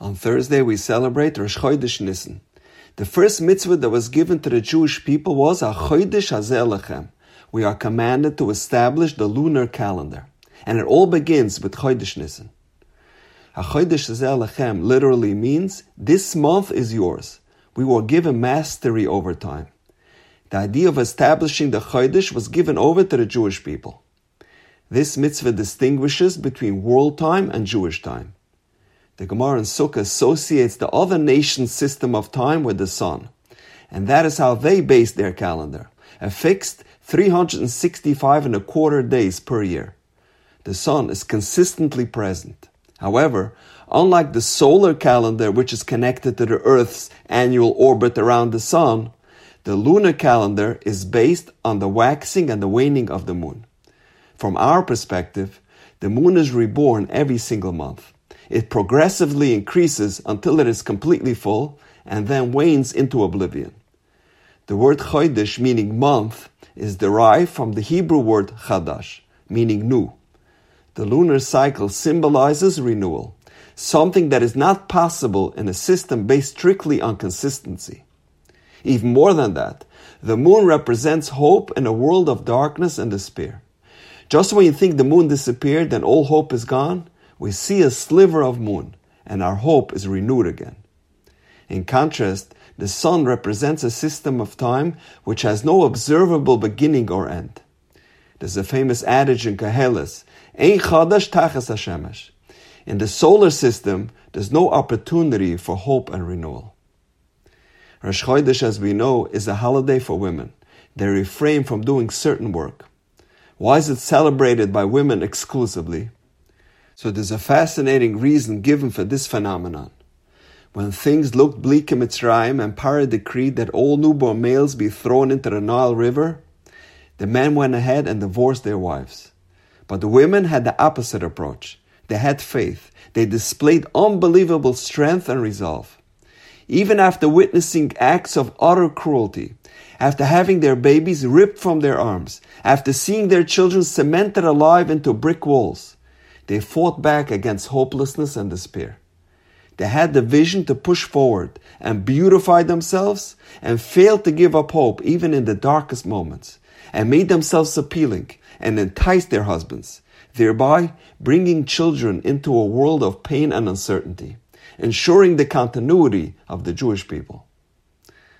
On Thursday, we celebrate Rosh Chodesh Nisan. The first mitzvah that was given to the Jewish people was a Chodesh Hazeh We are commanded to establish the lunar calendar, and it all begins with Chodesh Nisan. A Chodesh Hazeh literally means this month is yours. We were given mastery over time. The idea of establishing the Chodesh was given over to the Jewish people. This mitzvah distinguishes between world time and Jewish time. The Gemara in Sukkah associates the other nation's system of time with the sun. And that is how they base their calendar. A fixed 365 and a quarter days per year. The sun is consistently present. However, unlike the solar calendar, which is connected to the Earth's annual orbit around the sun, the lunar calendar is based on the waxing and the waning of the moon. From our perspective, the moon is reborn every single month. It progressively increases until it is completely full and then wanes into oblivion. The word chodesh, meaning month, is derived from the Hebrew word chadash, meaning new. The lunar cycle symbolizes renewal, something that is not possible in a system based strictly on consistency. Even more than that, the moon represents hope in a world of darkness and despair. Just when you think the moon disappeared and all hope is gone, we see a sliver of moon, and our hope is renewed again. In contrast, the sun represents a system of time which has no observable beginning or end. There's a famous adage in Koheles, Ein chadash tachas hashemesh. In the solar system, there's no opportunity for hope and renewal. Rosh Chodesh, as we know, is a holiday for women. They refrain from doing certain work. Why is it celebrated by women exclusively? So there's a fascinating reason given for this phenomenon. When things looked bleak in Mitzrayim and Paroh decreed that all newborn males be thrown into the Nile River, the men went ahead and divorced their wives. But the women had the opposite approach. They had faith. They displayed unbelievable strength and resolve. Even after witnessing acts of utter cruelty, after having their babies ripped from their arms, after seeing their children cemented alive into brick walls, they fought back against hopelessness and despair. They had the vision to push forward and beautify themselves and failed to give up hope even in the darkest moments and made themselves appealing and enticed their husbands, thereby bringing children into a world of pain and uncertainty, ensuring the continuity of the Jewish people.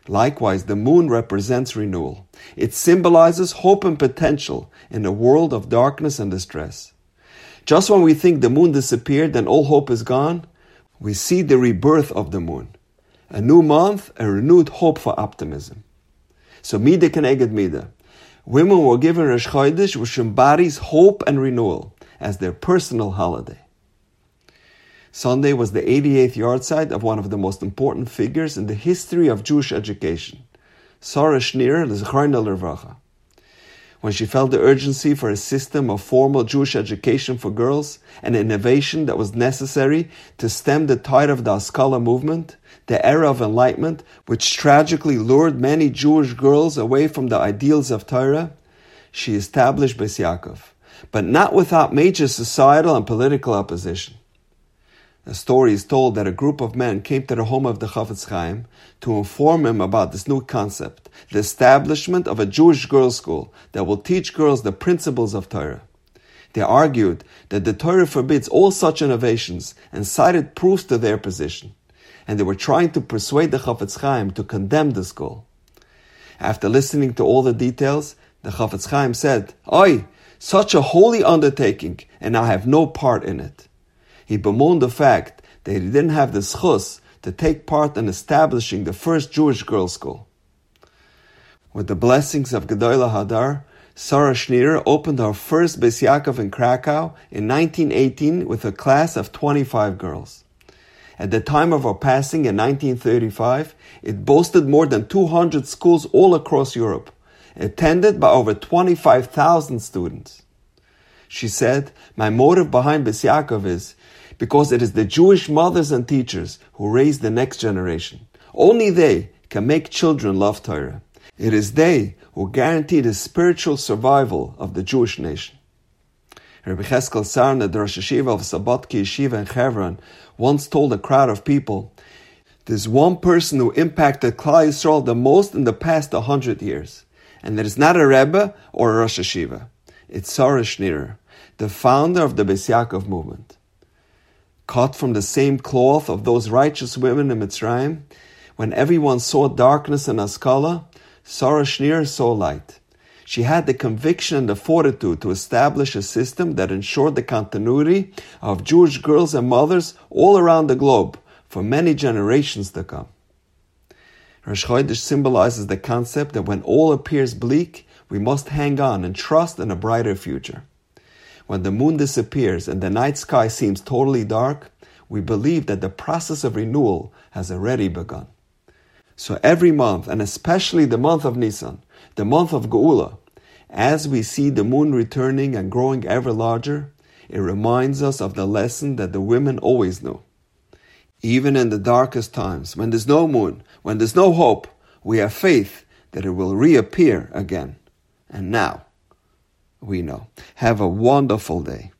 Likewise, the moon represents renewal. It symbolizes hope and potential in a world of darkness and distress. Just when we think the moon disappeared and all hope is gone, we see the rebirth of the moon. A new month, a renewed hope for optimism. So Mida Keneged Mida. Women were given Rosh Chodesh, which embodies hope and renewal as their personal holiday. Sunday was the 88th yard yahrzeit of one of the most important figures in the history of Jewish education, Sarah Schenirer, L'Zicharna L'Rvacha when she felt the urgency for a system of formal Jewish education for girls, an innovation that was necessary to stem the tide of the Haskalah movement, the era of enlightenment, which tragically lured many Jewish girls away from the ideals of Torah, she established Beis Yaakov, but not without major societal and political opposition. A story is told that a group of men came to the home of the Chafetz Chaim to inform him about this new concept, the establishment of a Jewish girls' school that will teach girls the principles of Torah. They argued that the Torah forbids all such innovations and cited proofs to their position, and they were trying to persuade the Chafetz Chaim to condemn the school. After listening to all the details, the Chafetz Chaim said, Oi, such a holy undertaking, and I have no part in it he bemoaned the fact that he didn't have the zchus to take part in establishing the first Jewish girls' school. With the blessings of Gedolei Hador, Sarah Schenirer opened her first Beis in Krakow in 1918 with a class of 25 girls. At the time of her passing in 1935, it boasted more than 200 schools all across Europe, attended by over 25,000 students. She said, My motive behind Yaakov is because it is the Jewish mothers and teachers who raise the next generation. Only they can make children love Torah. It is they who guarantee the spiritual survival of the Jewish nation. Rabbi Cheskel Sarna, the Rosh Yeshiva of Slobodki Yeshiva in Hebron, once told a crowd of people, There's one person who impacted Klal Yisrael the most in the past hundred years, and it is not a Rebbe or a Rosh Yeshiva. It's Sarah Schenirer, the founder of the Beis Yaakov movement. Cut from the same cloth of those righteous women in Mitzrayim, when everyone saw darkness and Haskalah, Sarah Schenirer saw light. She had the conviction and the fortitude to establish a system that ensured the continuity of Jewish girls and mothers all around the globe for many generations to come. Rosh Chodesh symbolizes the concept that when all appears bleak, we must hang on and trust in a brighter future. When the moon disappears and the night sky seems totally dark, we believe that the process of renewal has already begun. So every month, and especially the month of Nisan, the month of Geula, as we see the moon returning and growing ever larger, it reminds us of the lesson that the women always knew. Even in the darkest times, when there's no moon, when there's no hope, we have faith that it will reappear again. And now, we know. Have a wonderful day.